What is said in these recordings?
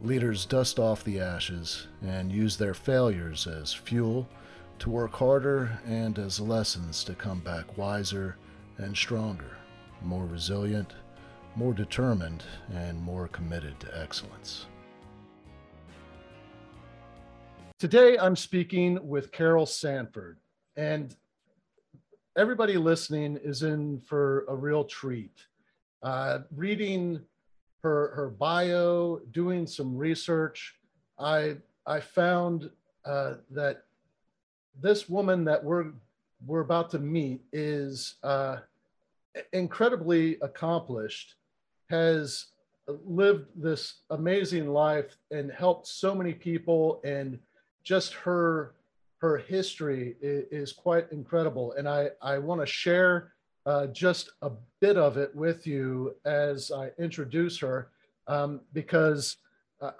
Leaders dust off the ashes and use their failures as fuel to work harder and as lessons to come back wiser and stronger, more resilient, more determined, and more committed to excellence. Today, I'm speaking with Carol Sanford, and everybody listening is in for a real treat. Uh, reading her her bio, doing some research, I I found uh, that this woman that we're we're about to meet is uh, incredibly accomplished, has lived this amazing life and helped so many people, and just her her history is, is quite incredible. And I I want to share uh, just a bit of it with you as I introduce her, um, because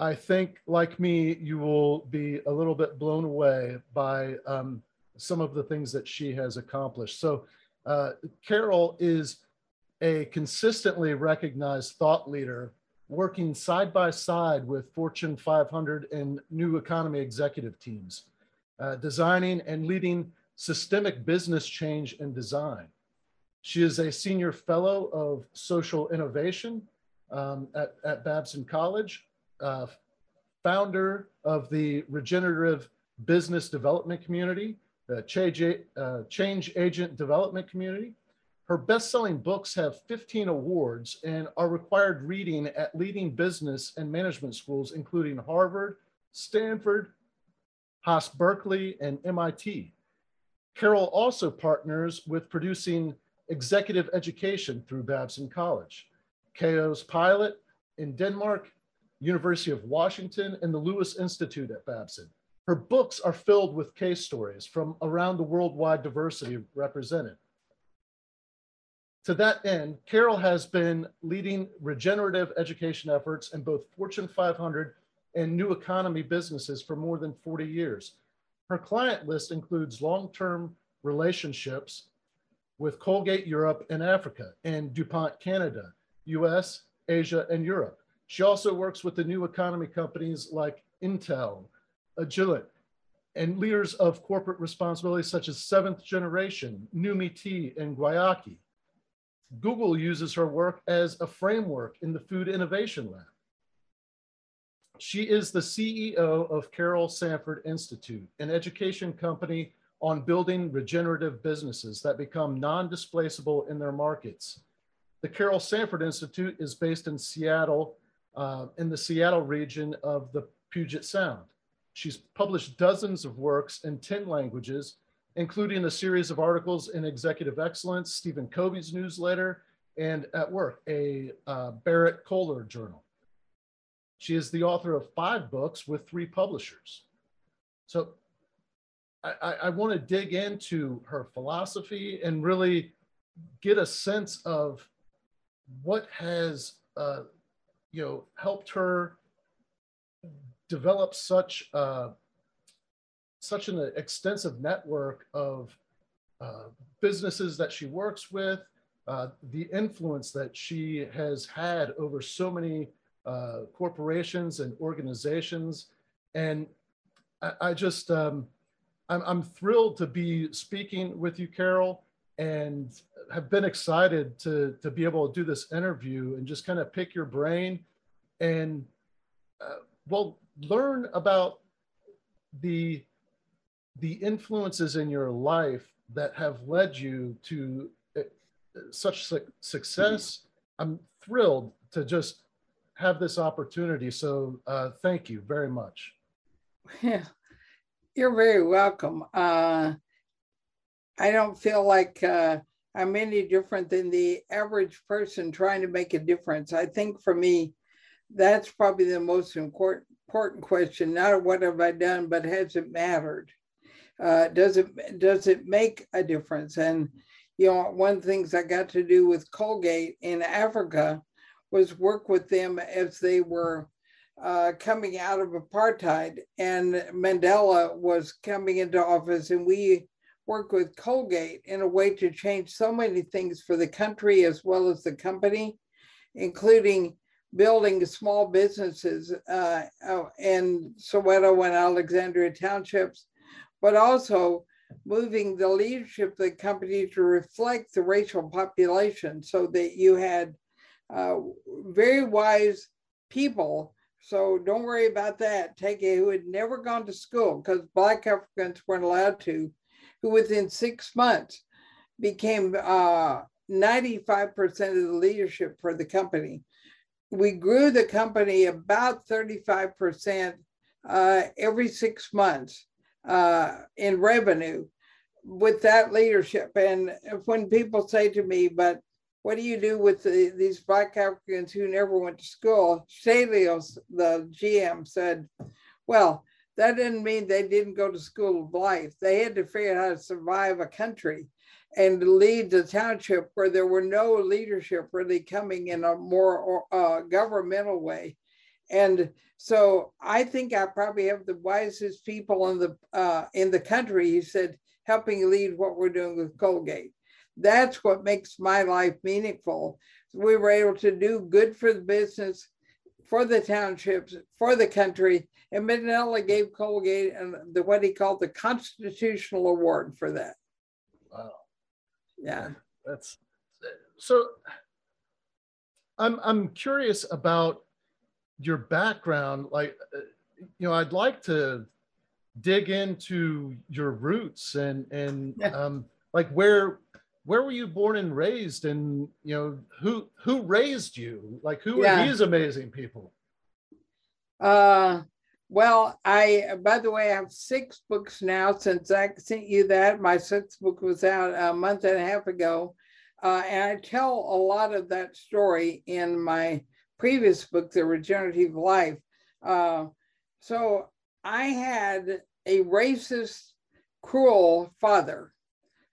I think, like me, you will be a little bit blown away by um, some of the things that she has accomplished. So, uh, Carol is a consistently recognized thought leader working side by side with Fortune 500 and new economy executive teams, uh, designing and leading systemic business change and design. She is a senior fellow of social innovation um, at, at Babson College, uh, founder of the regenerative business development community, the change, uh, change agent development community. Her best-selling books have 15 awards and are required reading at leading business and management schools, including Harvard, Stanford, Haas Berkeley, and MIT. Carol also partners with producing executive education through Babson College, KaosPilot in Denmark, University of Washington, and the Lewis Institute at Babson. Her books are filled with case stories from around the worldwide diversity represented. To that end, Carol has been leading regenerative education efforts in both Fortune 500 and new economy businesses for more than 40 years. Her client list includes long-term relationships with Colgate Europe and Africa and DuPont Canada, US, Asia, and Europe. She also works with the new economy companies like Intel, Agilent, and leaders of corporate responsibility such as Seventh Generation, Numi Tea, and Guayaki. Google uses her work as a framework in the Food Innovation Lab. She is the CEO of Carol Sanford Institute, an education company on building regenerative businesses that become non-displaceable in their markets. The Carol Sanford Institute is based in Seattle, uh, in the Seattle region of the Puget Sound. She's published dozens of works in 10 languages, including a series of articles in Executive Excellence, Stephen Covey's newsletter, and at work, a uh, Berrett Koehler journal. She is the author of five books with three publishers. So I, I want to dig into her philosophy and really get a sense of what has uh, you know helped her develop such uh, such an extensive network of uh, businesses that she works with, uh, the influence that she has had over so many uh, corporations and organizations, and I, I just um, I'm, I'm thrilled to be speaking with you, Carol, and have been excited to, to be able to do this interview and just kind of pick your brain and, uh, well, learn about the, the influences in your life that have led you to uh, such su success. I'm thrilled to just have this opportunity. So uh, thank you very much. Yeah, you're very welcome. Uh, I don't feel like uh, I'm any different than the average person trying to make a difference. I think for me, that's probably the most important question. Not what have I done, but has it mattered? Uh, does it does it make a difference? And you know, one of the things I got to do with Colgate in Africa was work with them as they were uh, coming out of apartheid, and Mandela was coming into office, and we worked with Colgate in a way to change so many things for the country as well as the company, including building small businesses uh, uh in Soweto and Alexandria townships, but also moving the leadership of the company to reflect the racial population so that you had uh, very wise people. So don't worry about that. Take it who had never gone to school because Black Africans weren't allowed to, who within six months became uh, 95% of the leadership for the company. We grew the company about 35% uh, every six months uh, in revenue with that leadership. And when people say to me, but what do you do with the, these Black Africans who never went to school? Stelios, the GM, said, well, that didn't mean they didn't go to school of life. They had to figure out how to survive a country and lead the township where there were no leadership really coming in a more uh, governmental way. And so I think I probably have the wisest people in the uh, in the country. He said, helping lead what we're doing with Colgate. That's what makes my life meaningful. We were able to do good for the business, for the townships, for the country. And Mandela gave Colgate and the what he called the constitutional award for that. Wow. Yeah. That's so I'm I'm curious about your background. Like, you know, I'd like to dig into your roots and and yeah. um, like where where were you born and raised? And you know who who raised you? Like who yeah. are these amazing people? Uh well i by the way i have six books now since i sent you that. My sixth book was out a month and a half ago. Uh, and i tell a lot of that story in my previous book the regenerative life. Uh, so I had a racist, cruel father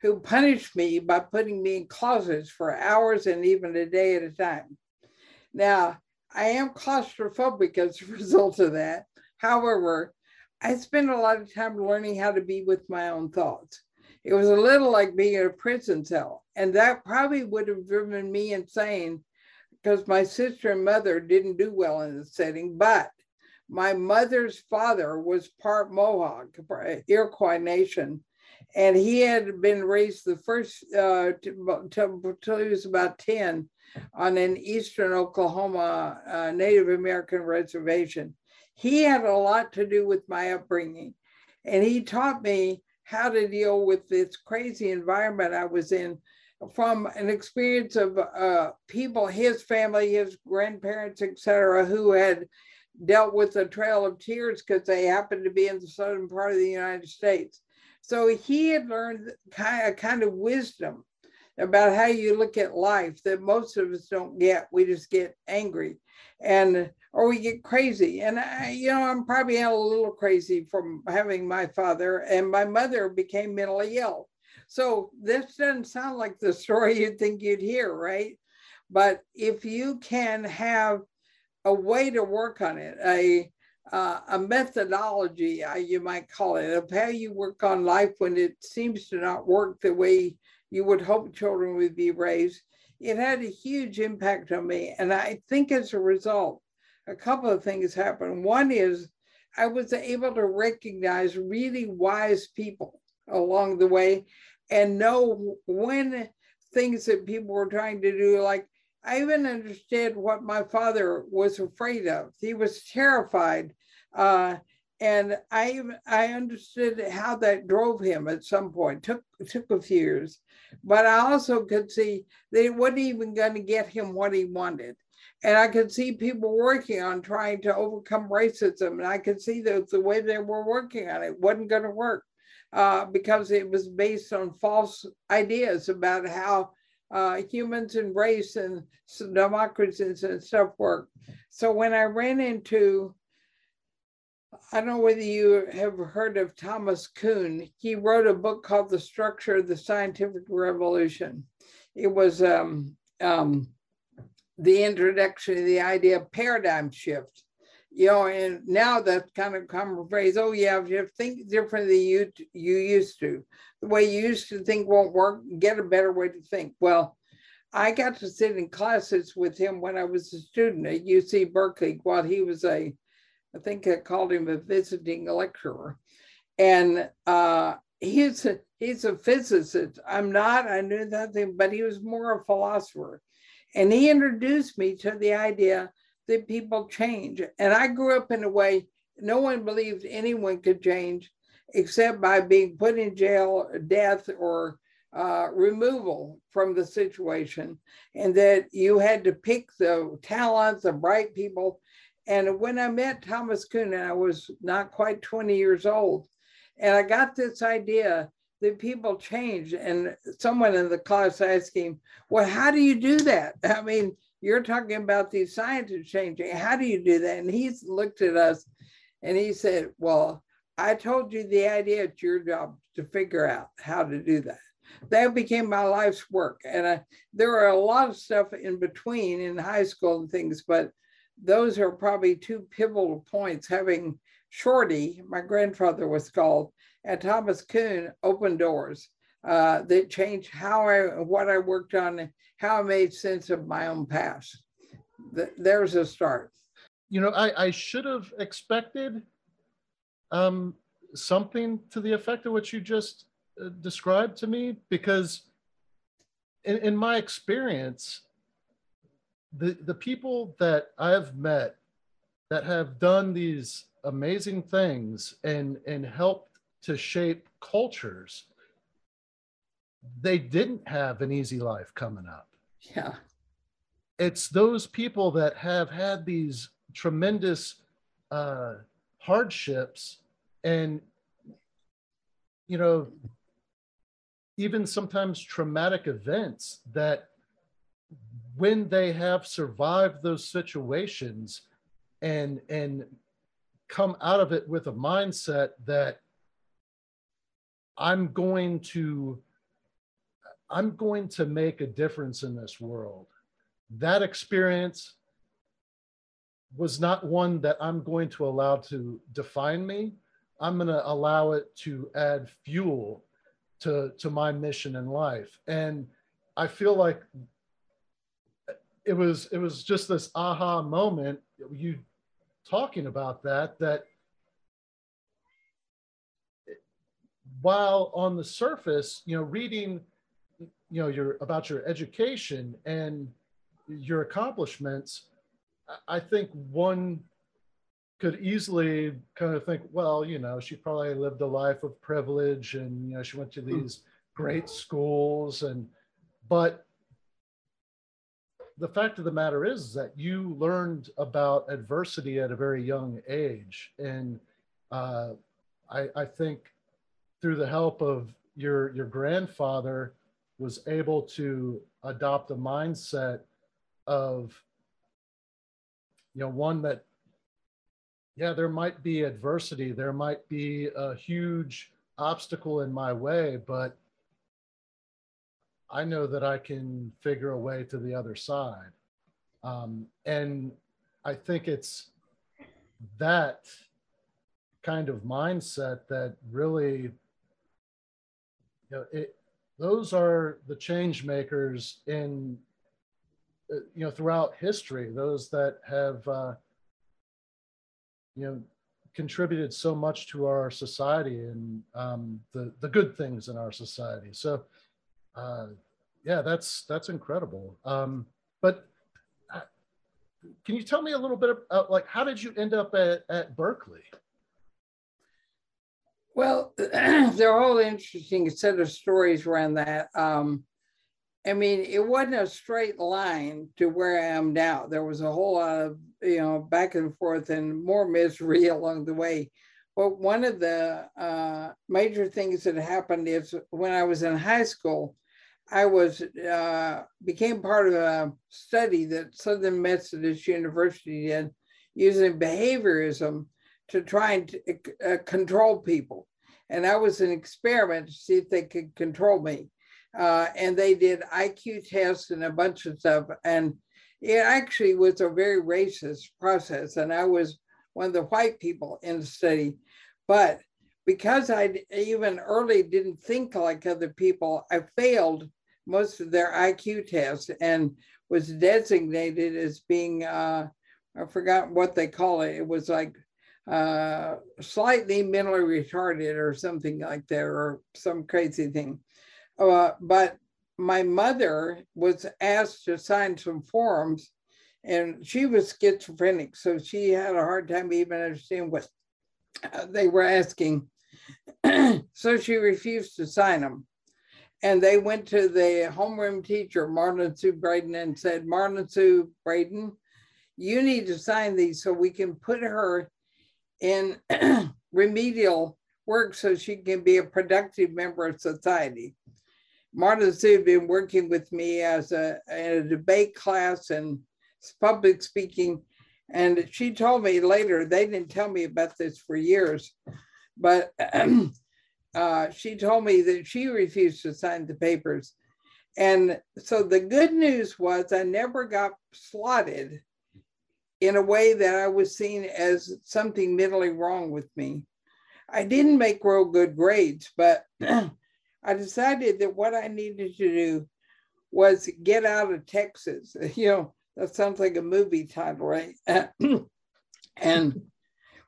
who punished me by putting me in closets for hours and even a day at a time. Now, I am claustrophobic as a result of that. However, I spent a lot of time learning how to be with my own thoughts. It was a little like being in a prison cell, and that probably would have driven me insane because my sister and mother didn't do well in the setting. But my mother's father was part Mohawk, Iroquois Nation, and he had been raised the first uh, until he was about 10 on an eastern Oklahoma uh, Native American reservation. He had a lot to do with my upbringing, and he taught me how to deal with this crazy environment I was in from an experience of uh, people, his family, his grandparents, etc., who had dealt with the Trail of Tears because they happened to be in the southern part of the United States. So he had learned of, kind of wisdom about how you look at life that most of us don't get. We just get angry and or we get crazy. And I, you know, I'm probably a little crazy from having my father and my mother became mentally ill. So this doesn't sound like the story you'd think you'd hear, right? But if you can have a way to work on it, a uh, a methodology, uh, you might call it, of how you work on life when it seems to not work the way you would hope children would be raised. It had a huge impact on me. And I think as a result, a couple of things happened. One is I was able to recognize really wise people along the way and know when things that people were trying to do, like I even understood what my father was afraid of. He was terrified. Uh, and I I understood how that drove him at some point. Took took a few years, but I also could see that it wasn't even going to get him what he wanted, and I could see people working on trying to overcome racism, and I could see that the way they were working on it wasn't going to work uh, because it was based on false ideas about how uh, humans and race and democracies and stuff work. So when I ran into I don't know whether you have heard of Thomas Kuhn. He wrote a book called The Structure of the Scientific Revolution. It was um, um, the introduction of the idea of paradigm shift. You know, and now that's kind of common phrase. Oh, yeah, you think differently you you used to. The way you used to think won't work. Get a better way to think. Well, I got to sit in classes with him when I was a student at UC Berkeley while he was a, I think I called him a visiting lecturer. And uh, he's a, he's a physicist. I'm not, I knew nothing, but he was more a philosopher. And he introduced me to the idea that people change. And I grew up in a way no one believed anyone could change except by being put in jail, death, or uh, removal from the situation, and that you had to pick the talents, the bright people. And when I met Thomas Kuhn, and I was not quite 20 years old, and I got this idea that people change. And someone in the class asked him, Well, how do you do that? I mean, you're talking about these scientists changing. How do you do that? And he looked at us and he said, Well, I told you the idea. It's your job to figure out how to do that that became my life's work. And I, there are a lot of stuff in between in high school and things, but those are probably two pivotal points. Having Shorty, my grandfather was called, and Thomas Kuhn opened doors uh, that changed how I, what I worked on, how I made sense of my own past. There's a start. You know, I, I should have expected um, something to the effect of what you just uh, described to me because in, in my experience the the people that i have met that have done these amazing things and and helped to shape cultures they didn't have an easy life coming up. Yeah. It's those people that have had these tremendous uh, hardships and you know even sometimes traumatic events that when they have survived those situations and and come out of it with a mindset that i'm going to i'm going to make a difference in this world. That experience was not one that i'm going to allow to define me. I'm going to allow it to add fuel to to my mission in life. And i feel like it was it was just this aha moment you talking about that that while on the surface you know reading you know your about your education and your accomplishments i think one could easily kind of think, well, you know, she probably lived a life of privilege and, you know, she went to hmm. these great schools and, but the fact of the matter is that you learned about adversity at a very young age. And uh, I, I think through the help of your, your grandfather was able to adopt a mindset of, you know, one that yeah, there might be adversity, there might be a huge obstacle in my way, but I know that I can figure a way to the other side. Um, and I think it's that kind of mindset that really, you know, it, those are the change makers in, uh, you know, throughout history, those that have, uh, you know contributed so much to our society and um, the the good things in our society. So, uh, yeah, that's that's incredible. Um, but uh, can you tell me a little bit about like how did you end up at, at Berkeley? Well, there are all interesting set of stories around that. Um, I mean, it wasn't a straight line to where I am now. There was a whole lot of, you know, back and forth and more misery along the way. But one of the uh, major things that happened is when I was in high school, I was uh, became part of a study that Southern Methodist University did using behaviorism to try and uh, control people. And that was an experiment to see if they could control me. Uh, and they did IQ tests and a bunch of stuff. And it actually was a very racist process. And I was one of the white people in the study. But because I even early didn't think like other people, I failed most of their IQ tests and was designated as being, uh, I forgot what they call it. It was like uh, slightly mentally retarded or something like that, or some crazy thing. Uh, but my mother was asked to sign some forms, and she was schizophrenic, so she had a hard time even understanding what they were asking. so she refused to sign them. And they went to the homeroom teacher, Marlon Sue Braden, and said, Marlon Sue Braden, you need to sign these so we can put her in remedial work so she can be a productive member of society. Marlon Sue had been working with me as a, in a debate class and public speaking. And she told me later, they didn't tell me about this for years, but uh, she told me that she refused to sign the papers. And so the good news was I never got slotted in a way that I was seen as something mentally wrong with me. I didn't make real good grades, but I decided that what I needed to do was get out of Texas. You know, that sounds like a movie title, right? and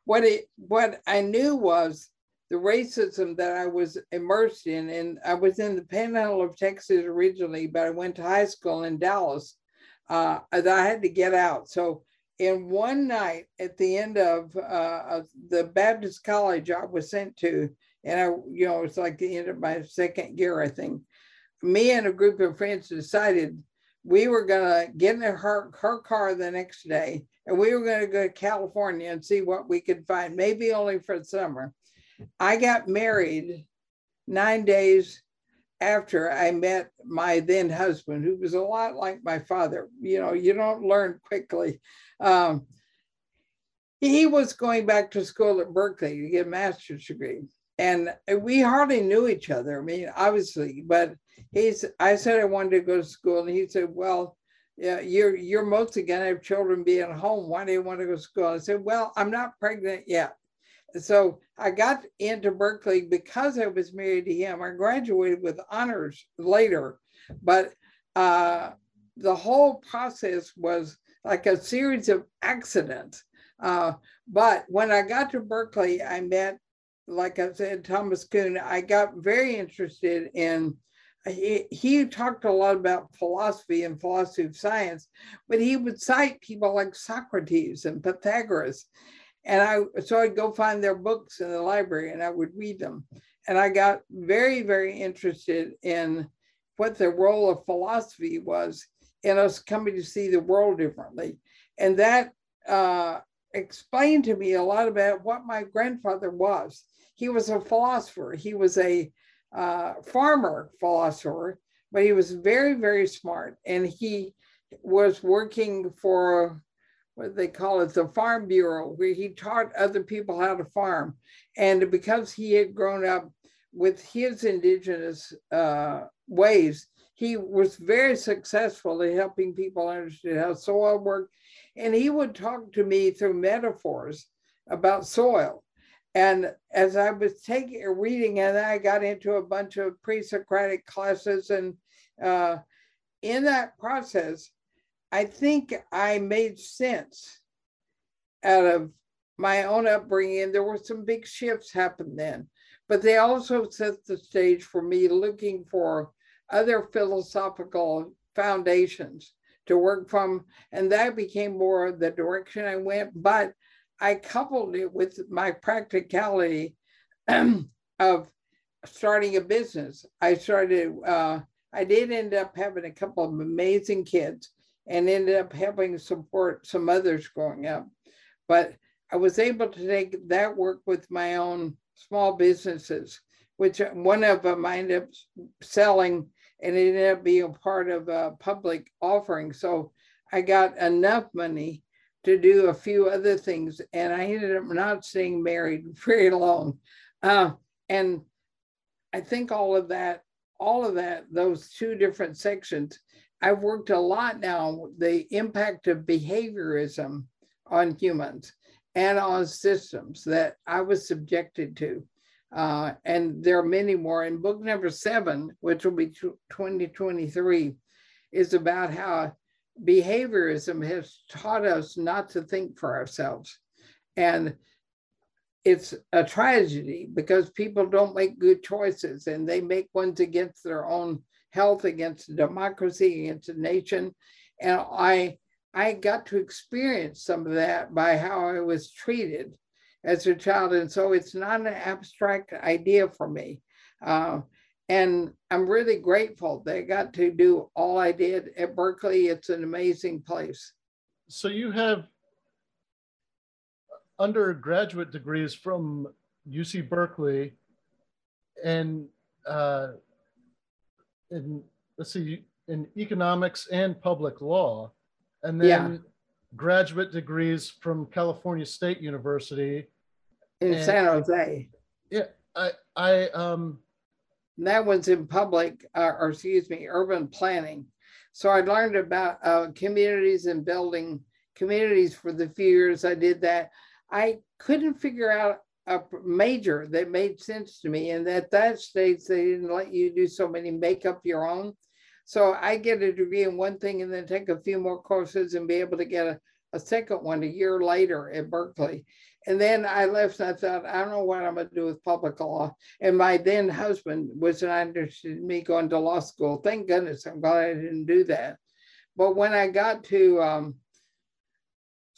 what it what I knew was the racism that I was immersed in. And I was in the panhandle of Texas originally, but I went to high school in Dallas. Uh, I had to get out. So in one night at the end of uh, the Baptist college I was sent to, and I, you know, it's like the end of my second year, I think. Me and a group of friends decided we were gonna get in her her car the next day, and we were gonna go to California and see what we could find, maybe only for the summer. I got married nine days after I met my then husband, who was a lot like my father. You know, you don't learn quickly. Um, he was going back to school at Berkeley to get a master's degree. And we hardly knew each other. I mean, obviously, but he's, I said I wanted to go to school. And he said, well, yeah, you're, you're mostly going to have children being home. Why do you want to go to school? I said, well, I'm not pregnant yet so I got into Berkeley because I was married to him. I graduated with honors later, but uh, the whole process was like a series of accidents. Uh, but when I got to Berkeley, I met, like I said, Thomas Kuhn. I got very interested in. He, he talked a lot about philosophy and philosophy of science, but he would cite people like Socrates and Pythagoras. And I so I'd go find their books in the library and I would read them. And I got very, very interested in what the role of philosophy was in us coming to see the world differently. And that uh, explained to me a lot about what my grandfather was. He was a philosopher, he was a uh, farmer philosopher, but he was very, very smart. And he was working for what they call it, the Farm Bureau, where he taught other people how to farm. And because he had grown up with his indigenous uh, ways, he was very successful in helping people understand how soil worked. And he would talk to me through metaphors about soil. And as I was taking a reading, and I got into a bunch of pre-Socratic classes, and uh, in that process, I think I made sense out of my own upbringing. There were some big shifts happened then, but they also set the stage for me looking for other philosophical foundations to work from. And that became more the direction I went. But I coupled it with my practicality of starting a business. I started, uh, I did end up having a couple of amazing kids and ended up helping support some others growing up. But I was able to take that work with my own small businesses, which one of them I ended up selling and it ended up being a part of a public offering. So I got enough money to do a few other things, and I ended up not staying married very long. Uh, and I think all of that, all of that, those two different sections, I've worked a lot now the impact of behaviorism on humans and on systems that I was subjected to. Uh, and there are many more. In book number seven, which will be 2023, is about how behaviorism has taught us not to think for ourselves. And it's a tragedy because people don't make good choices and they make ones against their own health, against democracy, against the nation. And I I got to experience some of that by how I was treated as a child. And so it's not an abstract idea for me. Uh, and I'm really grateful I got to do all I did at Berkeley. It's an amazing place. So you have undergraduate degrees from UC Berkeley and uh, in, let's see, in economics and public law and then yeah. graduate degrees from California State University in and, San Jose. Yeah, I I um that one's in public uh, or excuse me, urban planning. So I learned about uh, communities and building communities for the few years I did that. I couldn't figure out a major that made sense to me. And at that stage, they didn't let you do so many make up your own. So I get a degree in one thing and then take a few more courses and be able to get a, a second one a year later at Berkeley. And then I left and I thought, I don't know what I'm going to do with public law. And my then husband was not interested in me going to law school. Thank goodness, I'm glad I didn't do that. But when I got to um,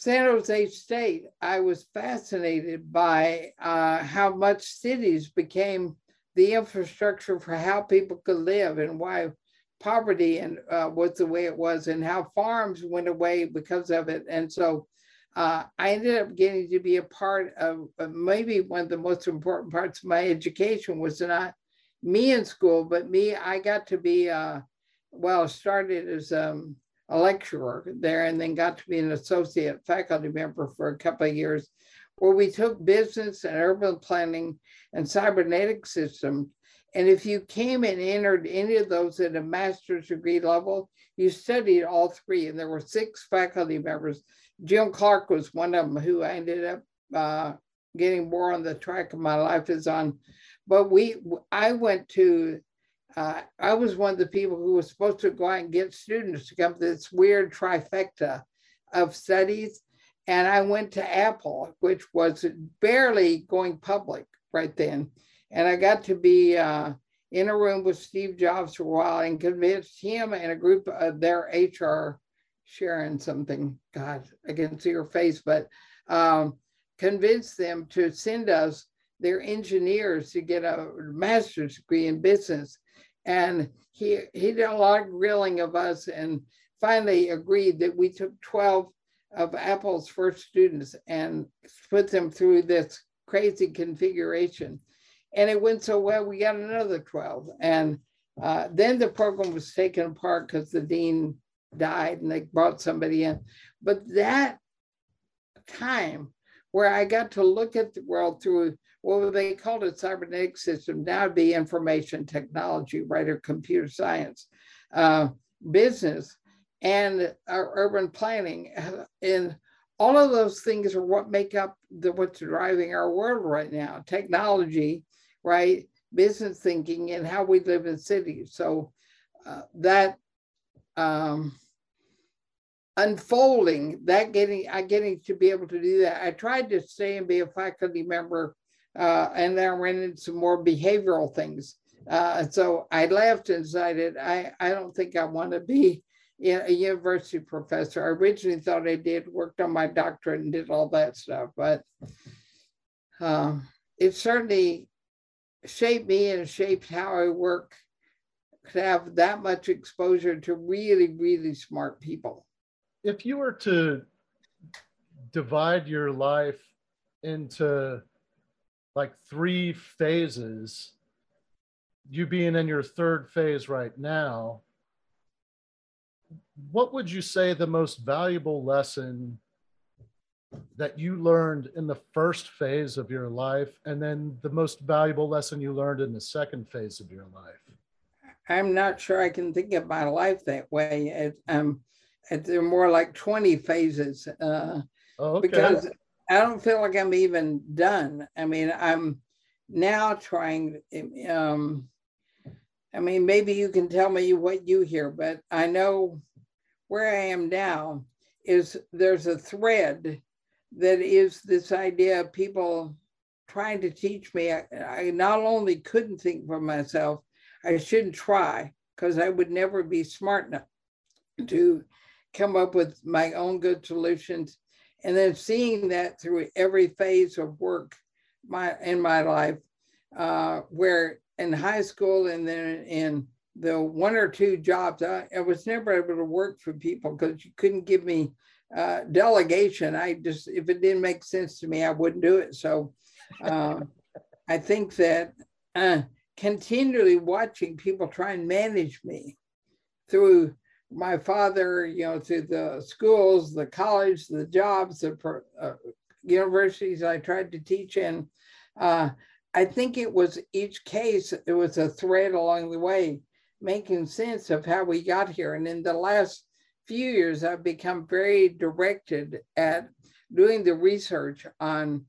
San Jose State, I was fascinated by uh, how much cities became the infrastructure for how people could live and why poverty and uh, was the way it was and how farms went away because of it. And so uh, I ended up getting to be a part of uh, maybe one of the most important parts of my education was not me in school, but me, I got to be, uh, well, started as um, a lecturer there and then got to be an associate faculty member for a couple of years where we took business and urban planning and cybernetic systems and if you came and entered any of those at a master's degree level, you studied all three. And there were six faculty members. Jim Clark was one of them who I ended up uh, getting more on the track of my life is on. But we, I went to, uh, I was one of the people who was supposed to go out and get students to come to this weird trifecta of studies. And I went to Apple, which was barely going public right then. And I got to be uh, in a room with Steve Jobs for a while and convinced him and a group of their HR, sharing something, God, I can see her face, but um, convinced them to send us their engineers to get a master's degree in business. And he, he did a lot of grilling of us and finally agreed that we took 12 of Apple's first students and put them through this crazy configuration and it went so well, we got another 12. And uh, then the program was taken apart because the dean died and they brought somebody in. But that time where I got to look at the world through what they called a cybernetic system, now it'd be information technology, right, or computer science, uh, business, and uh, urban planning. And all of those things are what make up the, what's driving our world right now. Technology right? Business thinking and how we live in cities. So uh, that um, unfolding, that getting, I getting to be able to do that. I tried to stay and be a faculty member, uh, and then I ran into some more behavioral things. Uh, so I left and decided I, I don't think I want to be a university professor. I originally thought I did, worked on my doctorate and did all that stuff, but uh, it certainly shaped me and shaped how I work to have that much exposure to really, really smart people. If you were to divide your life into like three phases, you being in your third phase right now, what would you say the most valuable lesson that you learned in the first phase of your life and then the most valuable lesson you learned in the second phase of your life? I'm not sure I can think of my life that way. It, um, it, they're more like 20 phases uh, oh, okay. because I don't feel like I'm even done. I mean, I'm now trying, um, I mean, maybe you can tell me what you hear, but I know where I am now is there's a thread that is this idea of people trying to teach me. I, I not only couldn't think for myself, I shouldn't try because I would never be smart enough to come up with my own good solutions. And then seeing that through every phase of work my in my life, uh, where in high school and then in the one or two jobs, I, I was never able to work for people because you couldn't give me uh, delegation. I just, if it didn't make sense to me, I wouldn't do it. So uh, I think that uh, continually watching people try and manage me through my father, you know, through the schools, the college, the jobs, the uh, universities I tried to teach in. Uh, I think it was each case, it was a thread along the way, making sense of how we got here. And in the last few years, I've become very directed at doing the research on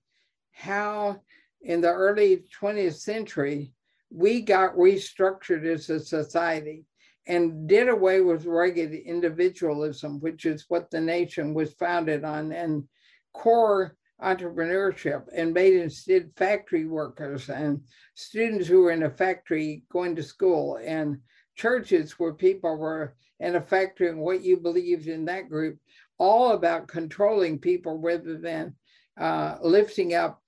how in the early 20th century, we got restructured as a society and did away with rugged individualism, which is what the nation was founded on, and core entrepreneurship, and made instead factory workers and students who were in a factory going to school, and churches where people were in a factory and what you believed in that group, all about controlling people rather than uh, lifting up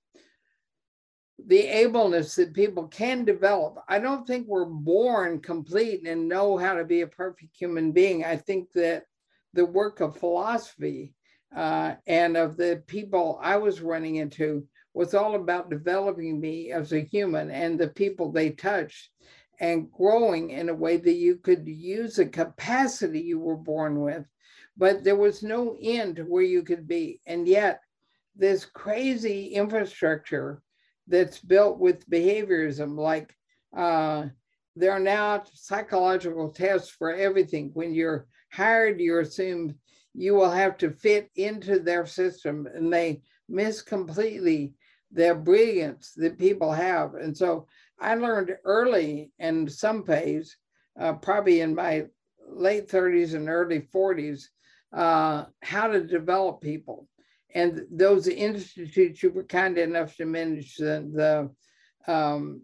the ableness that people can develop. I don't think we're born complete and know how to be a perfect human being. I think that the work of philosophy uh, and of the people I was running into was all about developing me as a human and the people they touched and growing in a way that you could use a capacity you were born with, but there was no end to where you could be. And yet, this crazy infrastructure that's built with behaviorism, like uh, there are now psychological tests for everything. When you're hired, you assume you will have to fit into their system, and they miss completely their brilliance that people have. And so I learned early in some phase, uh, probably in my late 30s and early 40s, uh, how to develop people. And those institutes who were kind enough to manage the, the um,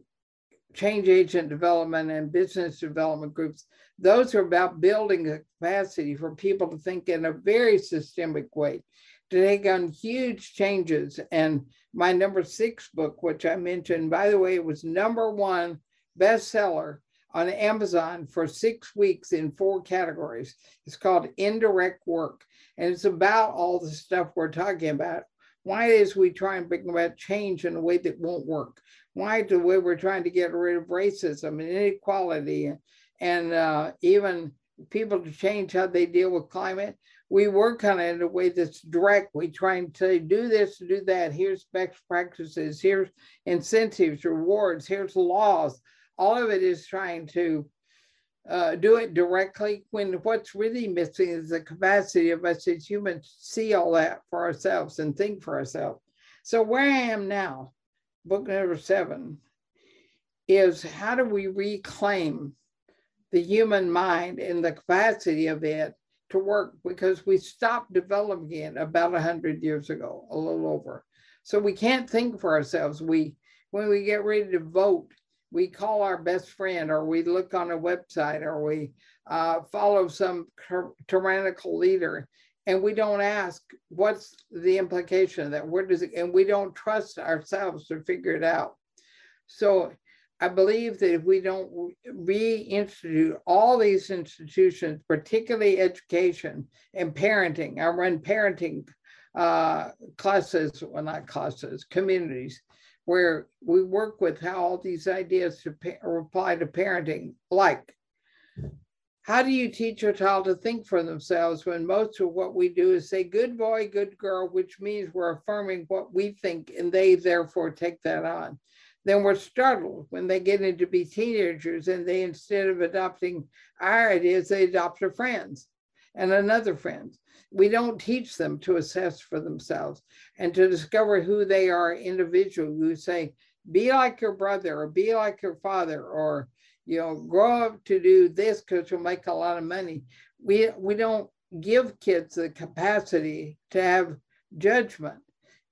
change agent development and business development groups, those are about building a capacity for people to think in a very systemic way, to take on huge changes. And my number six book, which I mentioned, by the way, it was number one bestseller on Amazon for six weeks in four categories. It's called Indirect Work, and it's about all the stuff we're talking about. Why is we try and bring about change in a way that won't work? Why the way we're trying to get rid of racism and inequality and, and uh, even people to change how they deal with climate? we work on it in a way that's direct. We try and say, do this, do that. Here's best practices. Here's incentives, rewards. Here's laws. All of it is trying to uh, do it directly when what's really missing is the capacity of us as humans to see all that for ourselves and think for ourselves. So where I am now, book number seven, is how do we reclaim the human mind and the capacity of it to work because we stopped developing it about 100 years ago, a little over. So we can't think for ourselves. We, when we get ready to vote, we call our best friend or we look on a website or we uh, follow some tyrannical leader and we don't ask what's the implication of that? Where does it and we don't trust ourselves to figure it out. So I believe that if we don't reinstitute all these institutions, particularly education and parenting, I run parenting uh, classes, well, not classes, communities, where we work with how all these ideas to apply to parenting, like how do you teach a child to think for themselves when most of what we do is say good boy good girl which means we're affirming what we think and they therefore take that on. Then we're startled when they get into be teenagers and they instead of adopting our ideas they adopt their friends and another friend we don't teach them to assess for themselves and to discover who they are individually we say be like your brother or be like your father or you know grow up to do this because you'll make a lot of money we we don't give kids the capacity to have judgment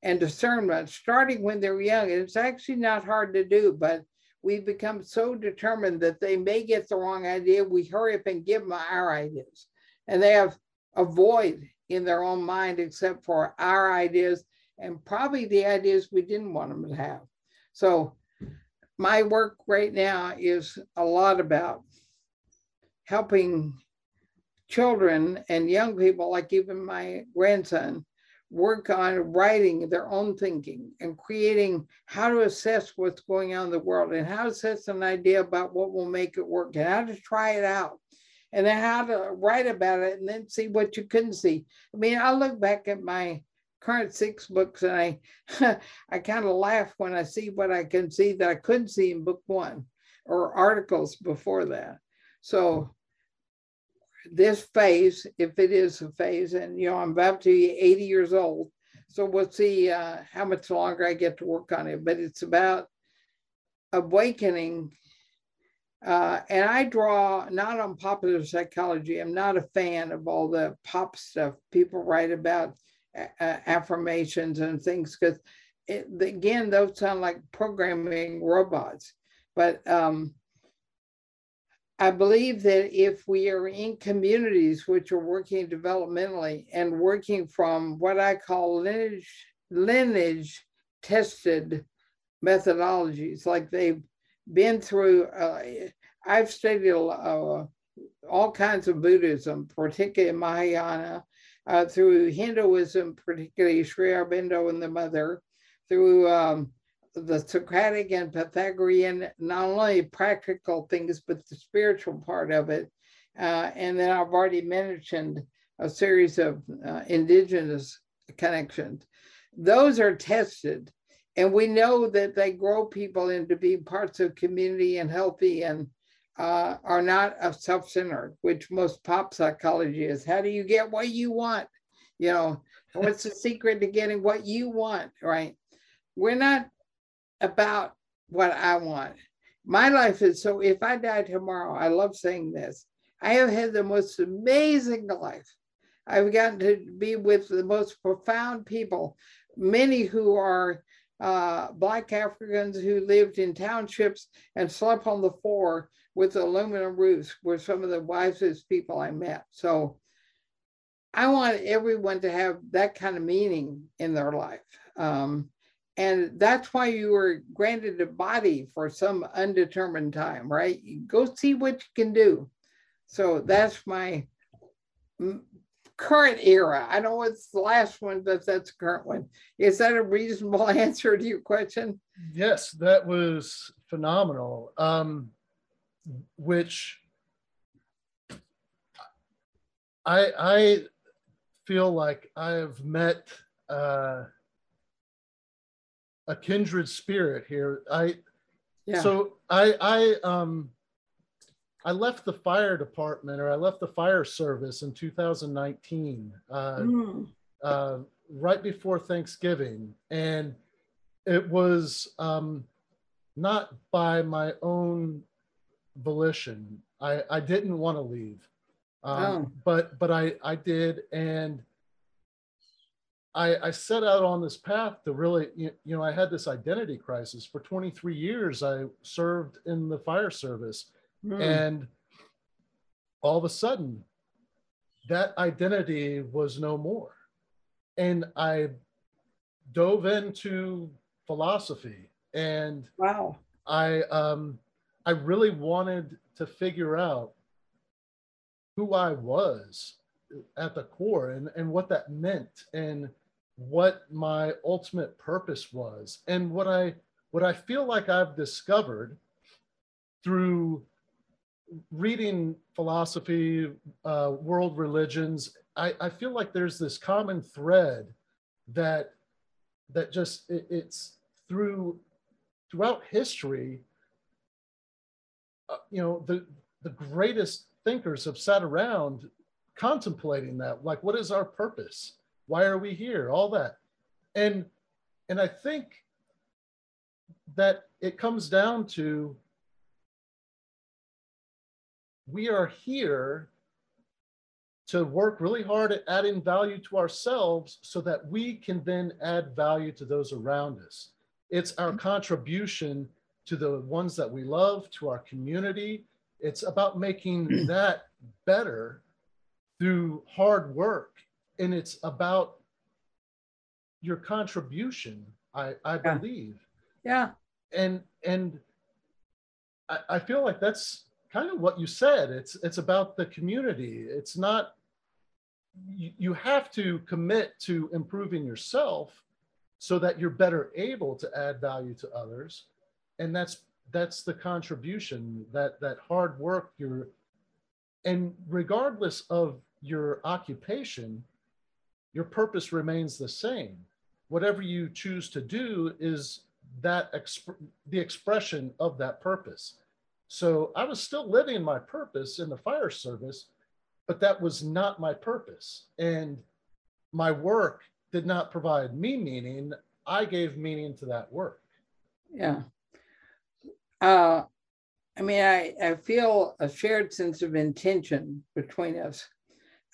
and discernment starting when they're young. It's actually not hard to do, but we become so determined that they may get the wrong idea. We hurry up and give them our ideas. And they have a void in their own mind except for our ideas and probably the ideas we didn't want them to have. So my work right now is a lot about helping children and young people, like even my grandson, work on writing their own thinking and creating how to assess what's going on in the world and how to assess an idea about what will make it work and how to try it out and then how to write about it and then see what you couldn't see. I mean, I look back at my current six books and I I kind of laugh when I see what I can see that I couldn't see in book one or articles before that. So this phase, if it is a phase, and you know, I'm about to be 80 years old. So we'll see uh, how much longer I get to work on it. But it's about awakening. Uh, and I draw not on popular psychology. I'm not a fan of all the pop stuff people write about uh, affirmations and things because, again, those sound like programming robots. But um, I believe that if we are in communities which are working developmentally and working from what I call lineage, lineage tested methodologies, like they've been through, uh, I've studied uh, all kinds of Buddhism, particularly Mahayana, uh, through Hinduism, particularly Sri Aurobindo and the Mother, through um, the Socratic and Pythagorean, not only practical things, but the spiritual part of it. Uh, and then I've already mentioned a series of uh, indigenous connections. Those are tested, and we know that they grow people into being parts of community and healthy and uh, are not self-centered, which most pop psychology is. How do you get what you want? You know, what's the secret to getting what you want, right? We're not about what I want. My life is so if I die tomorrow, I love saying this. I have had the most amazing life. I've gotten to be with the most profound people, many who are uh, Black Africans who lived in townships and slept on the floor with aluminum roofs were some of the wisest people I met. So I want everyone to have that kind of meaning in their life. Um, and that's why you were granted a body for some undetermined time, right? Go see what you can do. So that's my current era. I know it's the last one, but that's the current one. Is that a reasonable answer to your question? Yes, that was phenomenal. Um, which I I feel like I have met uh, a kindred spirit here. I yeah. so I I um I left the fire department or I left the fire service in 2019, uh, mm. uh, right before Thanksgiving, and it was um, not by my own volition. I, I didn't want to leave, um, oh. but but I I did, and I, I set out on this path to really, you, you know, I had this identity crisis. For 23 years, I served in the fire service. Mm. And all of a sudden, that identity was no more. And I dove into philosophy and wow i um i really wanted to figure out who i was at the core and and what that meant and what my ultimate purpose was and what i what i feel like i've discovered through reading philosophy, uh, world religions, I, I feel like there's this common thread that that just it, it's through throughout history. Uh, you know, the the greatest thinkers have sat around contemplating that, like, what is our purpose? Why are we here? All that, and and I think that it comes down to we are here to work really hard at adding value to ourselves so that we can then add value to those around us. It's our mm-hmm. contribution to the ones that we love, to our community. It's about making mm. that better through hard work. And it's about your contribution, I, I Yeah. believe. Yeah. And and I, I feel like that's kind of what you said. It's it's about the community. It's not you, you have to commit to improving yourself so that you're better able to add value to others. And that's that's the contribution, that that hard work you're and regardless of your occupation, your purpose remains the same. Whatever you choose to do is that exp- the expression of that purpose. So I was still living my purpose in the fire service, but that was not my purpose. And my work did not provide me meaning. I gave meaning to that work. Yeah. Uh, I mean, I, I feel a shared sense of intention between us.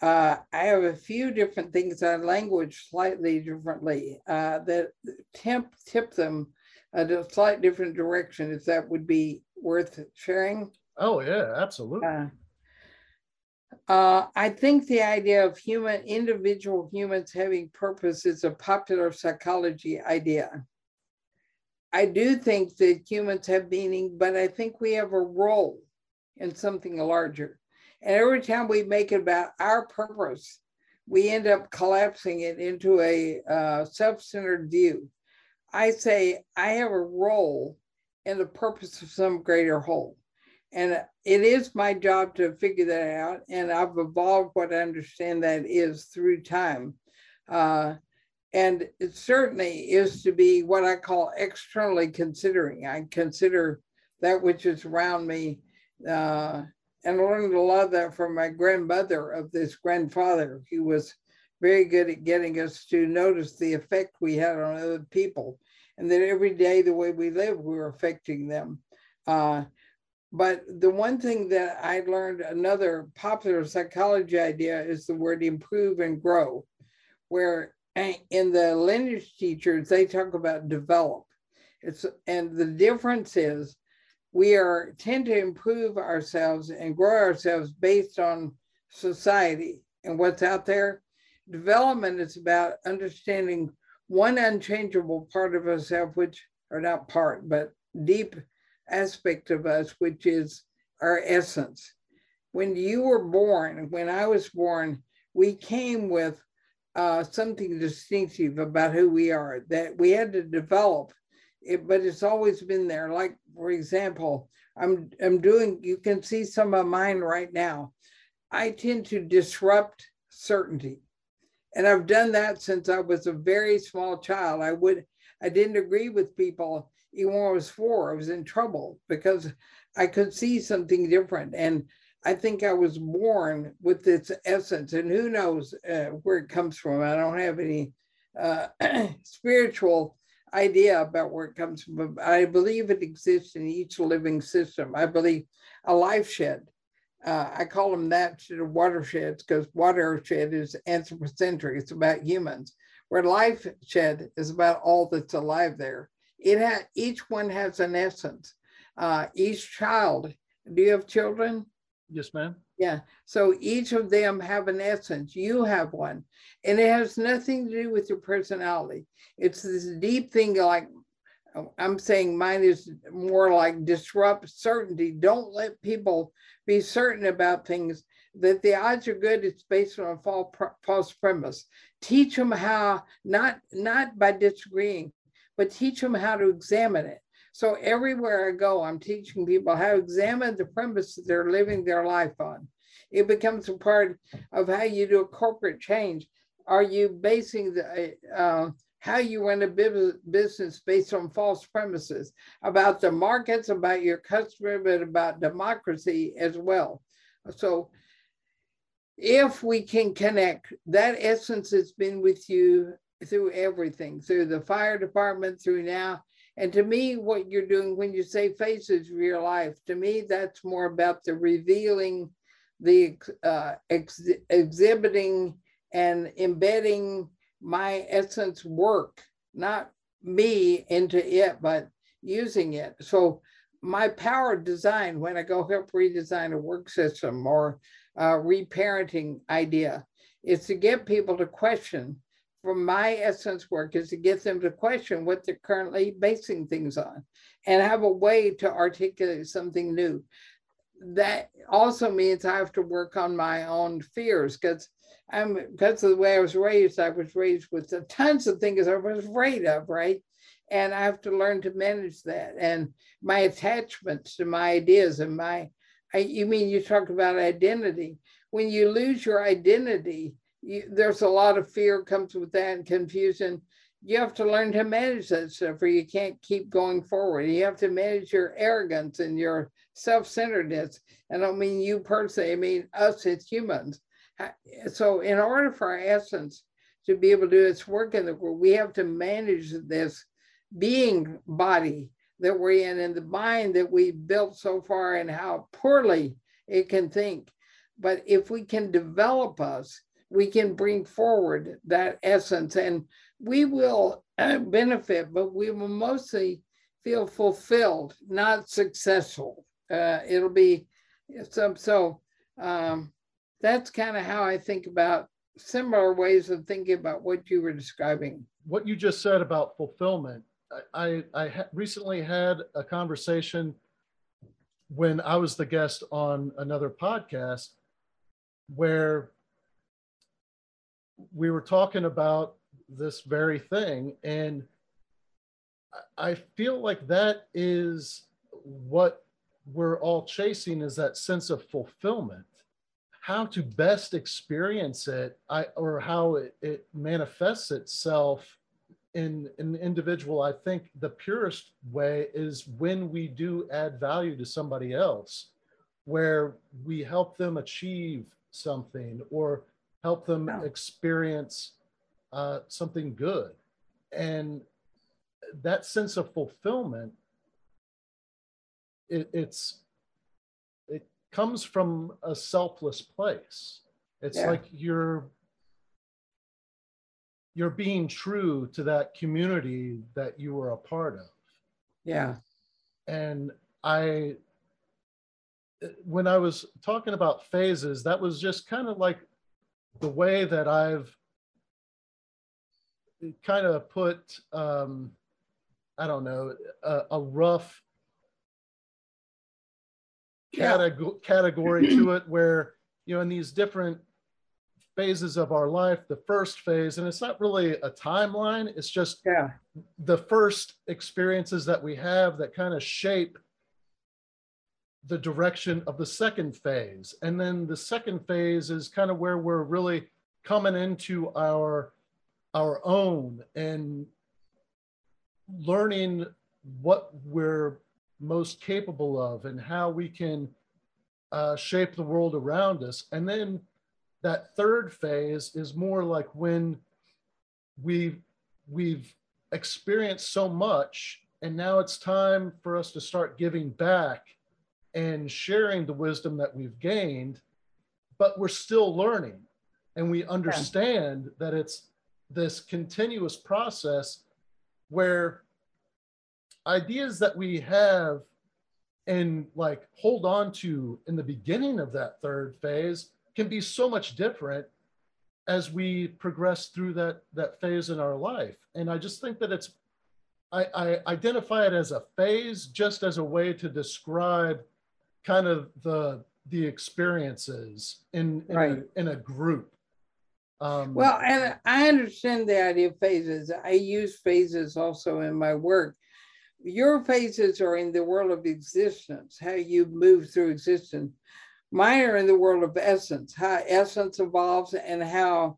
Uh, I have a few different things I language slightly differently uh, that temp, tip them a slight different direction, if that would be worth sharing. Oh, yeah, absolutely. Uh, uh, I think the idea of human, individual humans having purpose is a popular psychology idea. I do think that humans have meaning, but I think we have a role in something larger. And every time we make it about our purpose, we end up collapsing it into a uh, self centered view. I say, I have a role in the purpose of some greater whole. And it is my job to figure that out. And I've evolved what I understand that is through time. Uh, and it certainly is to be what I call externally considering. I consider that which is around me uh, and learned a lot of that from my grandmother of this grandfather. He was very good at getting us to notice the effect we had on other people and that every day the way we live, we're affecting them. Uh, but the one thing that I learned, another popular psychology idea is the word improve and grow, where in the lineage teachers, they talk about develop. It's and the difference is we are tend to improve ourselves and grow ourselves based on society and what's out there. Development is about understanding one unchangeable part of ourselves, which are not part, but deep aspect of us, which is our essence. When you were born, when I was born, we came with uh, something distinctive about who we are that we had to develop it, but it's always been there. Like, for example, I'm, I'm doing, you can see some of mine right now. I tend to disrupt certainty. And I've done that since I was a very small child. I would, I didn't agree with people even when I was four. I was in trouble because I could see something different. And I think I was born with this essence, and who knows uh, where it comes from. I don't have any uh, spiritual idea about where it comes from. I believe it exists in each living system. I believe a life shed. Uh, I call them that instead of watersheds because watershed is anthropocentric. It's about humans. Where life shed is about all that's alive there. It ha- each one has an essence. Uh, each child. Do you have children? Yes, ma'am. Yeah. So each of them have an essence. You have one. And it has nothing to do with your personality. It's this deep thing like I'm saying mine is more like disrupt certainty. Don't let people be certain about things that the odds are good. It's based on a false premise. Teach them how, not, not by disagreeing, but teach them how to examine it So everywhere I go, I'm teaching people how to examine the premise that they're living their life on. It becomes a part of how you do a corporate change. Are you basing the uh, how you run a business based on false premises about the markets, about your customer, but about democracy as well? So if we can connect, that essence has been with you through everything, through the fire department, through now. And to me, what you're doing when you say faces of your life, to me, that's more about the revealing, the uh, ex exhibiting, and embedding my essence work, not me into it, but using it. So my power design, when I go help redesign a work system or a reparenting idea, is to get people to question from my essence work is to get them to question what they're currently basing things on and have a way to articulate something new. That also means I have to work on my own fears because I'm because of the way I was raised, I was raised with tons of things I was afraid of, right? And I have to learn to manage that and my attachments to my ideas and my I, you mean you talk about identity. When you lose your identity, you, there's a lot of fear comes with that and confusion. You have to learn to manage that stuff, or you can't keep going forward. You have to manage your arrogance and your self-centeredness. And I don't mean you personally. I mean us as humans. So, in order for our essence to be able to do its work in the world, we have to manage this being body that we're in and the mind that we built so far and how poorly it can think. But if we can develop us we can bring forward that essence and we will uh, benefit, but we will mostly feel fulfilled, not successful. Uh, it'll be so, so um, that's kind of how I think about similar ways of thinking about what you were describing. What you just said about fulfillment, I, I, I ha- recently had a conversation when I was the guest on another podcast where we were talking about this very thing and i feel like that is what we're all chasing is that sense of fulfillment how to best experience it I, or how it, it manifests itself in an individual i think the purest way is when we do add value to somebody else where we help them achieve something or help them experience uh, something good. And that sense of fulfillment, it, it's it comes from a selfless place. It's yeah. like you're you're being true to that community that you were a part of. Yeah. And I when I was talking about phases, that was just kind of like the way that I've kind of put, um, I don't know, a, a rough categ- category to it where, you know, in these different phases of our life, the first phase, and it's not really a timeline, it's just yeah. the first experiences that we have that kind of shape the direction of the second phase. And then the second phase is kind of where we're really coming into our our own and learning what we're most capable of and how we can uh, shape the world around us. And then that third phase is more like when we've we've experienced so much and now it's time for us to start giving back and sharing the wisdom that we've gained, but we're still learning. And we understand yeah. that it's this continuous process where ideas that we have and like hold on to in the beginning of that third phase can be so much different as we progress through that that phase in our life and i just think that it's I, I identify it as a phase just as a way to describe kind of the the experiences in in, right. a, in a group. Um, well, and I understand the idea of phases. I use phases also in my work. Your phases are in the world of existence, how you move through existence. Mine are in the world of essence, how essence evolves and how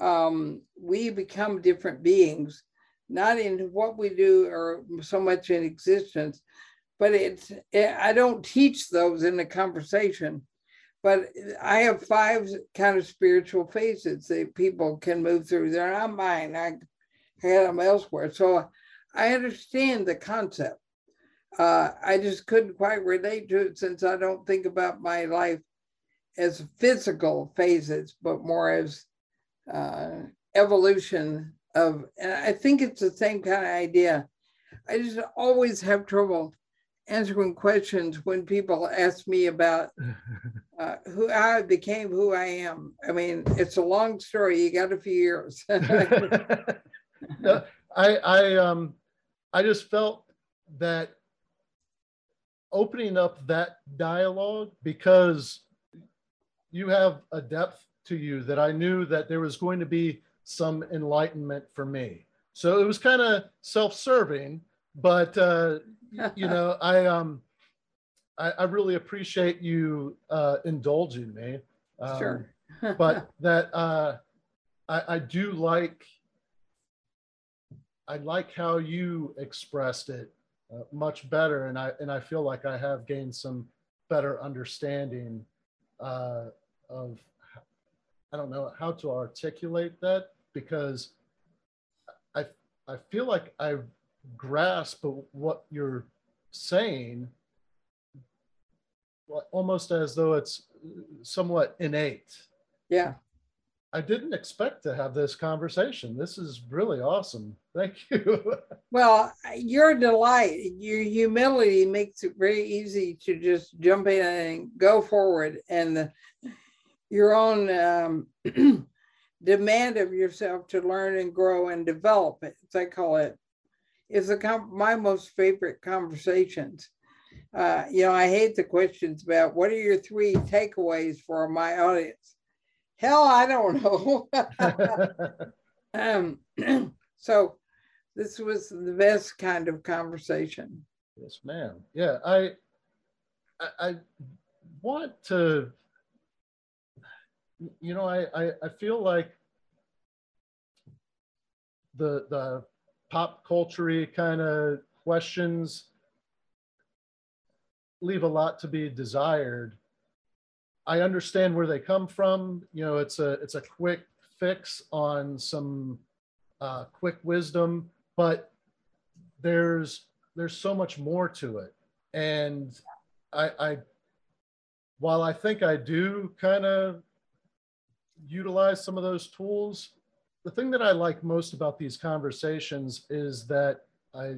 um, we become different beings, not in what we do or so much in existence, but it's, it, I don't teach those in the conversation. But I have five kind of spiritual phases that people can move through. They're not mine. I had them elsewhere. So I understand the concept. Uh, I just couldn't quite relate to it since I don't think about my life as physical phases, but more as uh, evolution of, and I think it's the same kind of idea. I just always have trouble answering questions when people ask me about uh, who I became who I am. I mean, it's a long story. You got a few years. no, I, I, um, I just felt that opening up that dialogue because you have a depth to you that I knew that there was going to be some enlightenment for me. So it was kind of self-serving, but uh, you know, I um, I, I really appreciate you uh, indulging me. Um, sure. but that uh, I, I do like I like how you expressed it uh, much better, and I and I feel like I have gained some better understanding uh, of I don't know how to articulate that because I I feel like I grasp what you're saying almost as though it's somewhat innate. Yeah. I didn't expect to have this conversation. This is really awesome. Thank you. well, your delight, your humility makes it very easy to just jump in and go forward. And the, your own um, demand of yourself to learn and grow and develop, as I call it, is the my most favorite conversations. Uh, you know, I hate the questions about what are your three takeaways for my audience Hell, I don't know. um, so this was the best kind of conversation. Yes, ma'am. Yeah, I, I, I want to. You know, I, I, I feel like the the pop culture kind of questions leave a lot to be desired I understand where they come from. You know, it's a it's a quick fix on some uh, quick wisdom, but there's there's so much more to it. And I, I while I think I do kind of utilize some of those tools, the thing that I like most about these conversations is that I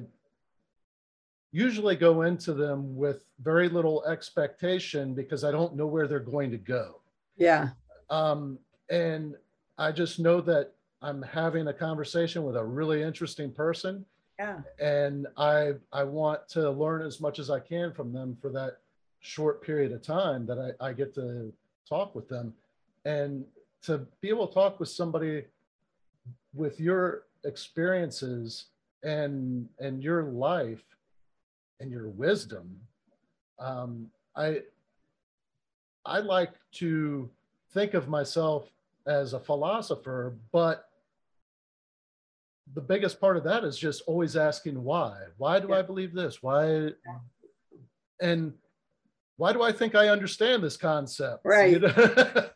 usually go into them with very little expectation because I don't know where they're going to go. Yeah. Um, and I just know that I'm having a conversation with a really interesting person. Yeah. And I I want to learn as much as I can from them for that short period of time that I, I get to talk with them. And to be able to talk with somebody with your experiences and and your life and your wisdom. Um, I I like to think of myself as a philosopher, but the biggest part of that is just always asking why. Why do yeah. I believe this? Why and why do I think I understand this concept? Right. You know?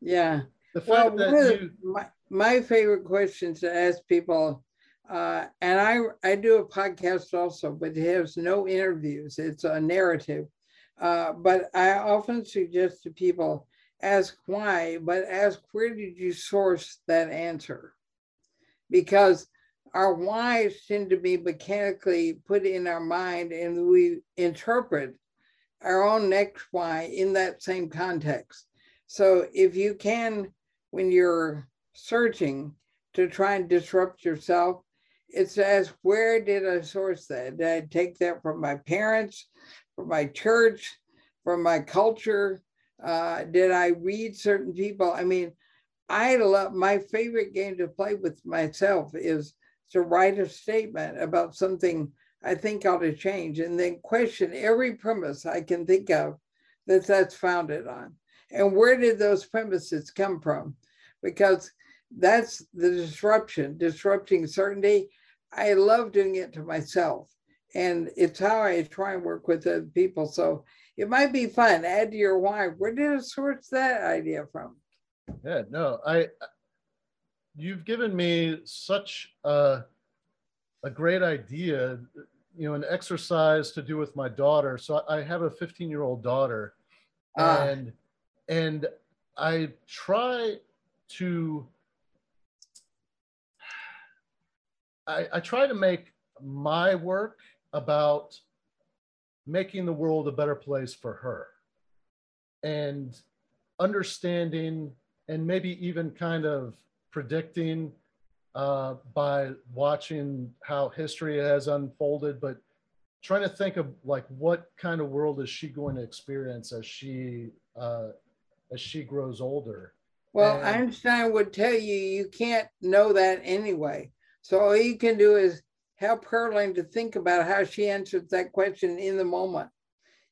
yeah. The fact well, that you, my, my favorite questions to ask people uh, and I, I do a podcast also, but it has no interviews. It's a narrative. Uh, but I often suggest to people ask why, but ask where did you source that answer? Because our whys tend to be mechanically put in our mind and we interpret our own next why in that same context. So if you can, when you're searching to try and disrupt yourself, it says, where did I source that? Did I take that from my parents, from my church, from my culture? Uh, did I read certain people? I mean, I love my favorite game to play with myself is to write a statement about something I think ought to change, and then question every premise I can think of that that's founded on. And where did those premises come from? Because that's the disruption, disrupting certainty. I love doing it to myself. And it's how I try and work with other people. So it might be fun. Add to your why. Where did it source that idea from? Yeah, no, I you've given me such a, a great idea, you know, an exercise to do with my daughter. So I have a 15 year old daughter uh. and, and I try to, I, I try to make my work about making the world a better place for her and understanding and maybe even kind of predicting uh, by watching how history has unfolded, but trying to think of like what kind of world is she going to experience as she uh, as she grows older. Well, and, Einstein would tell you you can't know that anyway. So all you can do is help her learn to think about how she answers that question in the moment.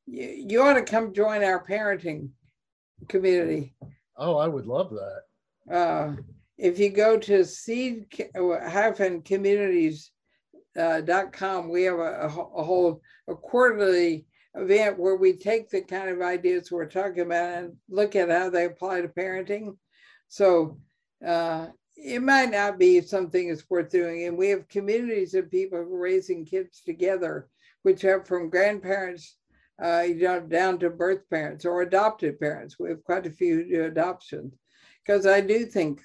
You, you ought to come join our parenting community. Oh, I would love that. Uh, if you go to seed-communities.com, uh, we have a, a, whole a quarterly event where we take the kind of ideas we're talking about and look at how they apply to parenting. So uh, it might not be something that's worth doing. And we have communities of people raising kids together, which have from grandparents uh, you know, down to birth parents or adopted parents. We have quite a few who do adoptions. Because I do think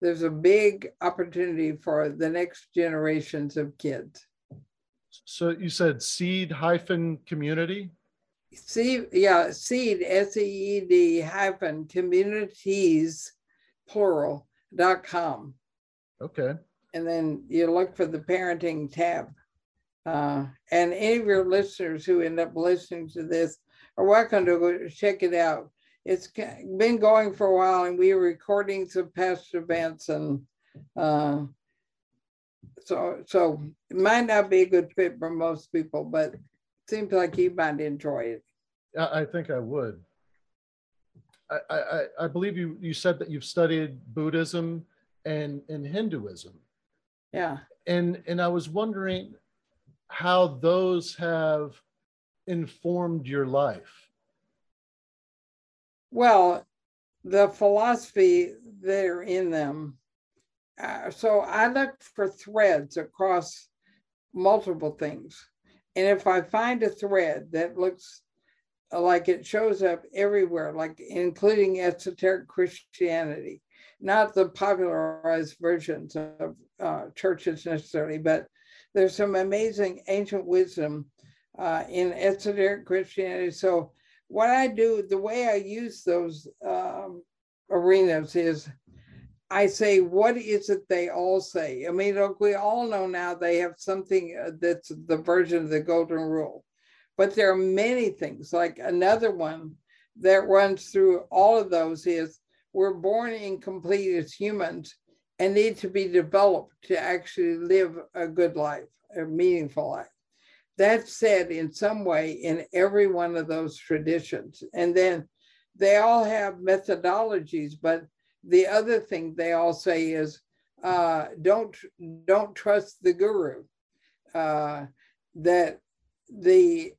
there's a big opportunity for the next generations of kids. So you said seed hyphen community? Seed, yeah, seed, S E E D hyphen communities, plural, dot com. Okay. And then you look for the parenting tab. Uh, and any of your listeners who end up listening to this are welcome to go check it out it's been going for a while and we are recording some past events and uh, so so it might not be a good fit for most people but it seems like you might enjoy it i think i would i i, I believe you you said that you've studied buddhism and and hinduism yeah and and i was wondering how those have informed your life well, the philosophy they're in them. Uh, so I look for threads across multiple things. And if I find a thread that looks like it shows up everywhere, like including esoteric Christianity, not the popularized versions of uh, churches necessarily, but there's some amazing ancient wisdom uh, in esoteric Christianity. So what I do, the way I use those um, arenas is I say, what is it they all say? I mean, look, we all know now they have something uh, that's the version of the golden rule, but there are many things. Like another one that runs through all of those is we're born incomplete as humans and need to be developed to actually live a good life, a meaningful life that's said in some way in every one of those traditions. And then they all have methodologies, but the other thing they all say is uh, don't don't trust the guru. Uh, that the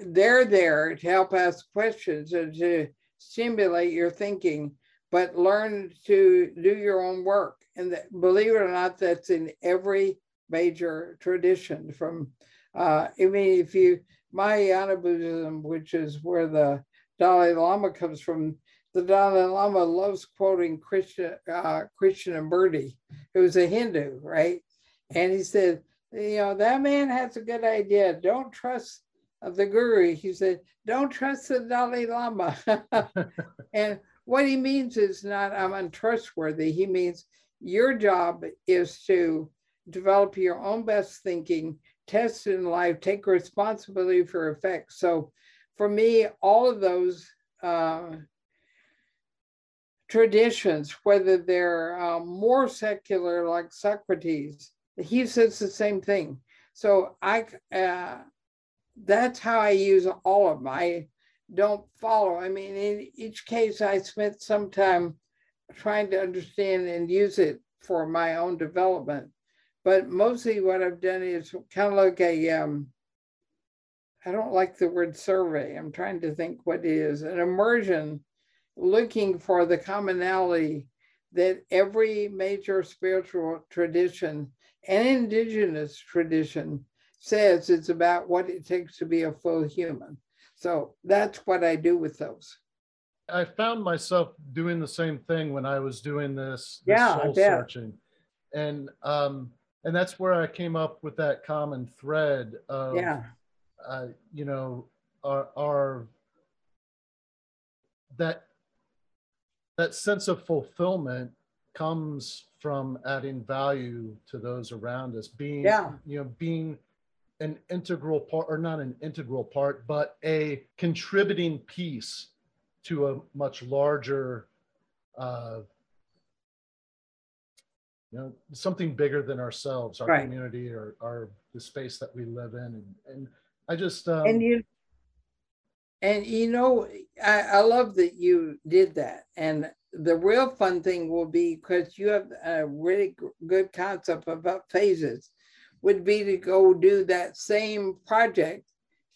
they're there to help ask questions and to stimulate your thinking, but learn to do your own work. And that, believe it or not, that's in every major tradition from uh, I mean, if you, Mahayana Buddhism, which is where the Dalai Lama comes from, the Dalai Lama loves quoting Krishna, uh, Krishnamurti, who's a Hindu, right? And he said, you know, that man has a good idea. Don't trust the guru. He said, don't trust the Dalai Lama. and what he means is not I'm untrustworthy. He means your job is to develop your own best thinking test in life, take responsibility for effects. So for me, all of those uh, traditions, whether they're uh, more secular like Socrates, he says the same thing. So I, uh, that's how I use all of them. I don't follow. I mean, in each case, I spent some time trying to understand and use it for my own development. But mostly what I've done is kind of like a, um, I don't like the word survey. I'm trying to think what it is an immersion looking for the commonality that every major spiritual tradition and indigenous tradition says it's about what it takes to be a full human. So that's what I do with those. I found myself doing the same thing when I was doing this, this yeah, soul searching. And um and that's where I came up with that common thread of yeah. uh, you know, our our that that sense of fulfillment comes from adding value to those around us being yeah. you know being an integral part or not an integral part but a contributing piece to a much larger uh, you know something bigger than ourselves our right. community or our the space that we live in. And, and i just um, and you and you know I, I love that you did that. And the real fun thing will be because you have a really good concept about phases would be to go do that same project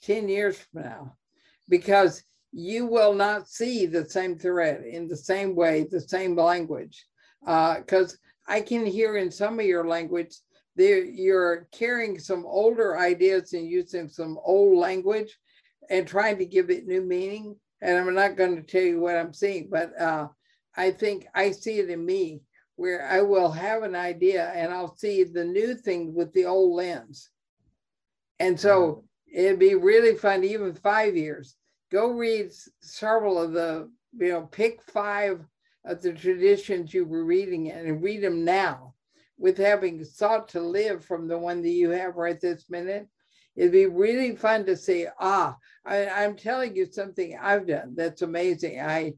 10 years from now. Because you will not see the same thread in the same way the same language. Because uh, i can hear in some of your language you're carrying some older ideas and using some old language and trying to give it new meaning. And i'm not going to tell you what i'm seeing but uh, I think I see it in me where I will have an idea and I'll see the new thing with the old lens. And so it'd be really fun, even five years. Go read several of the, you know, pick five of the traditions you were reading and read them now with having sought to live from the one that you have right this minute. It'd be really fun to say, ah, I, I'm telling you something I've done that's amazing. I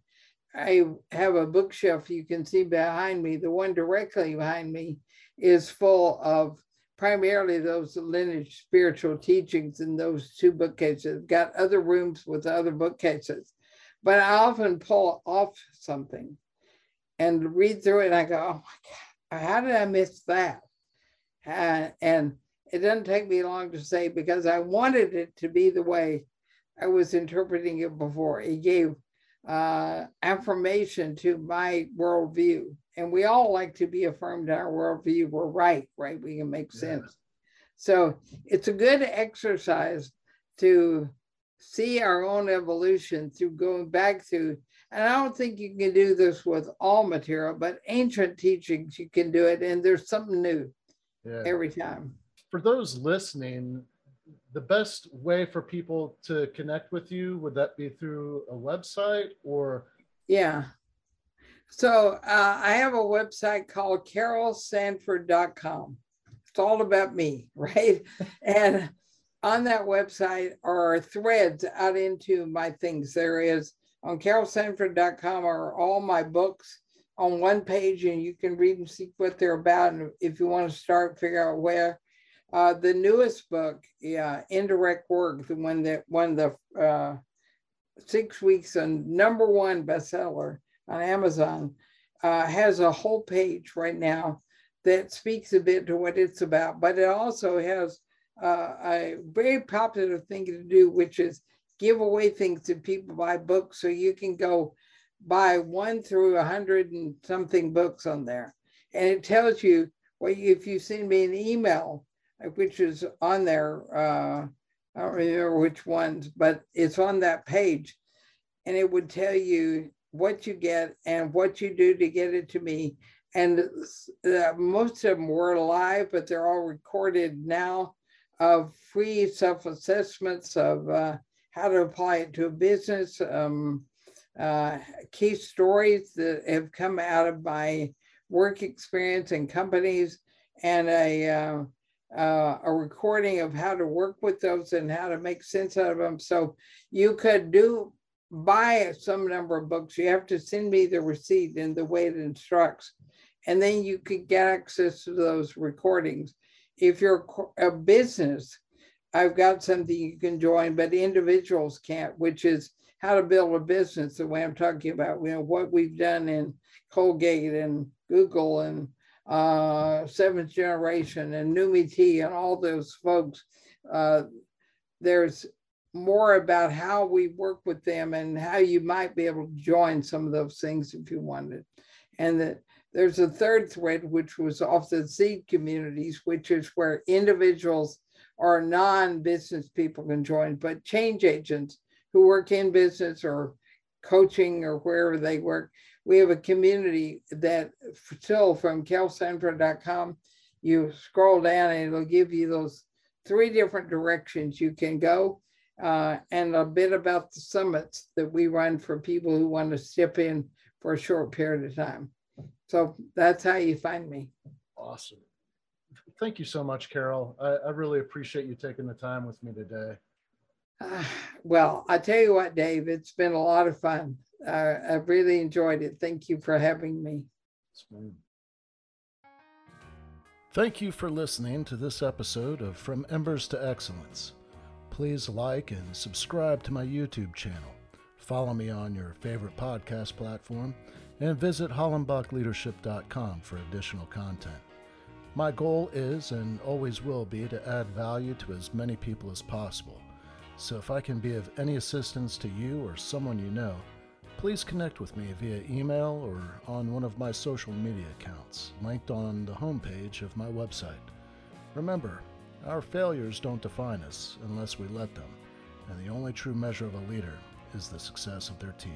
I have a bookshelf you can see behind me. The one directly behind me is full of primarily those lineage spiritual teachings in those two bookcases. Got other rooms with other bookcases, but I often pull off something and read through it. And I go, oh my God, how did I miss that? Uh, and it doesn't take me long to say because I wanted it to be the way I was interpreting it before. It gave uh, affirmation to my worldview. And we all like to be affirmed in our worldview. We're right, right? We can make sense. So it's a good exercise to see our own evolution through going back through. And I don't think you can do this with all material, but ancient teachings, you can do it. And there's something new yeah. every time. For those listening, the best way for people to connect with you would that be through a website or? Yeah. So uh, i have a website called carolsanford.com it's all about me right? And on that website are threads out into my things. There is on carolsanford.com are all my books on one page and you can read and see what they're about and if you want to start figure out where uh, the newest book, yeah, Indirect Work, the one that won the uh, six weeks and number one bestseller on Amazon, uh, has a whole page right now that speaks a bit to what it's about, but it also has uh, a very popular thing to do, which is give away things to people buy books so you can go buy one through a hundred and something books on there. And it tells you, well, if you send me an email, which is on there. Uh, I don't remember which ones, but it's on that page. And it would tell you what you get and what you do to get it to me. And uh, most of them were live, but they're all recorded now of free self assessments of uh, how to apply it to a business, um, uh, key stories that have come out of my work experience in companies, and a uh, a recording of how to work with those and how to make sense out of them. So you could do buy some number of books. You have to send me the receipt in the way it instructs, and then you could get access to those recordings. if you're a business, I've got something you can join, but individuals can't, which is how to build a business the way I'm talking about, you know, what we've done in Colgate and Google and uh, Seventh Generation and Numi Tea and all those folks. Uh, there's more about how we work with them and how you might be able to join some of those things if you wanted. And that there's a third thread, which was off the seed communities, which is where individuals or non-business people can join, but change agents who work in business or coaching or wherever they work. We have a community that still from carolsanford.com, you scroll down and it'll give you those three different directions you can go uh, and a bit about the summits that we run for people who want to step in for a short period of time. So that's how you find me. Awesome. Thank you so much, Carol. I, I really appreciate you taking the time with me today. Uh, well, I tell you what, Dave, it's been a lot of fun. Uh, I've really enjoyed it. Thank you for having me. Thank you for listening to this episode of From Embers to Excellence. Please like and subscribe to my YouTube channel. Follow me on your favorite podcast platform and visit hollenbachleadership.com for additional content. My goal is and always will be to add value to as many people as possible. So if I can be of any assistance to you or someone you know, please connect with me via email or on one of my social media accounts linked on the homepage of my website. Remember, our failures don't define us unless we let them, and the only true measure of a leader is the success of their team.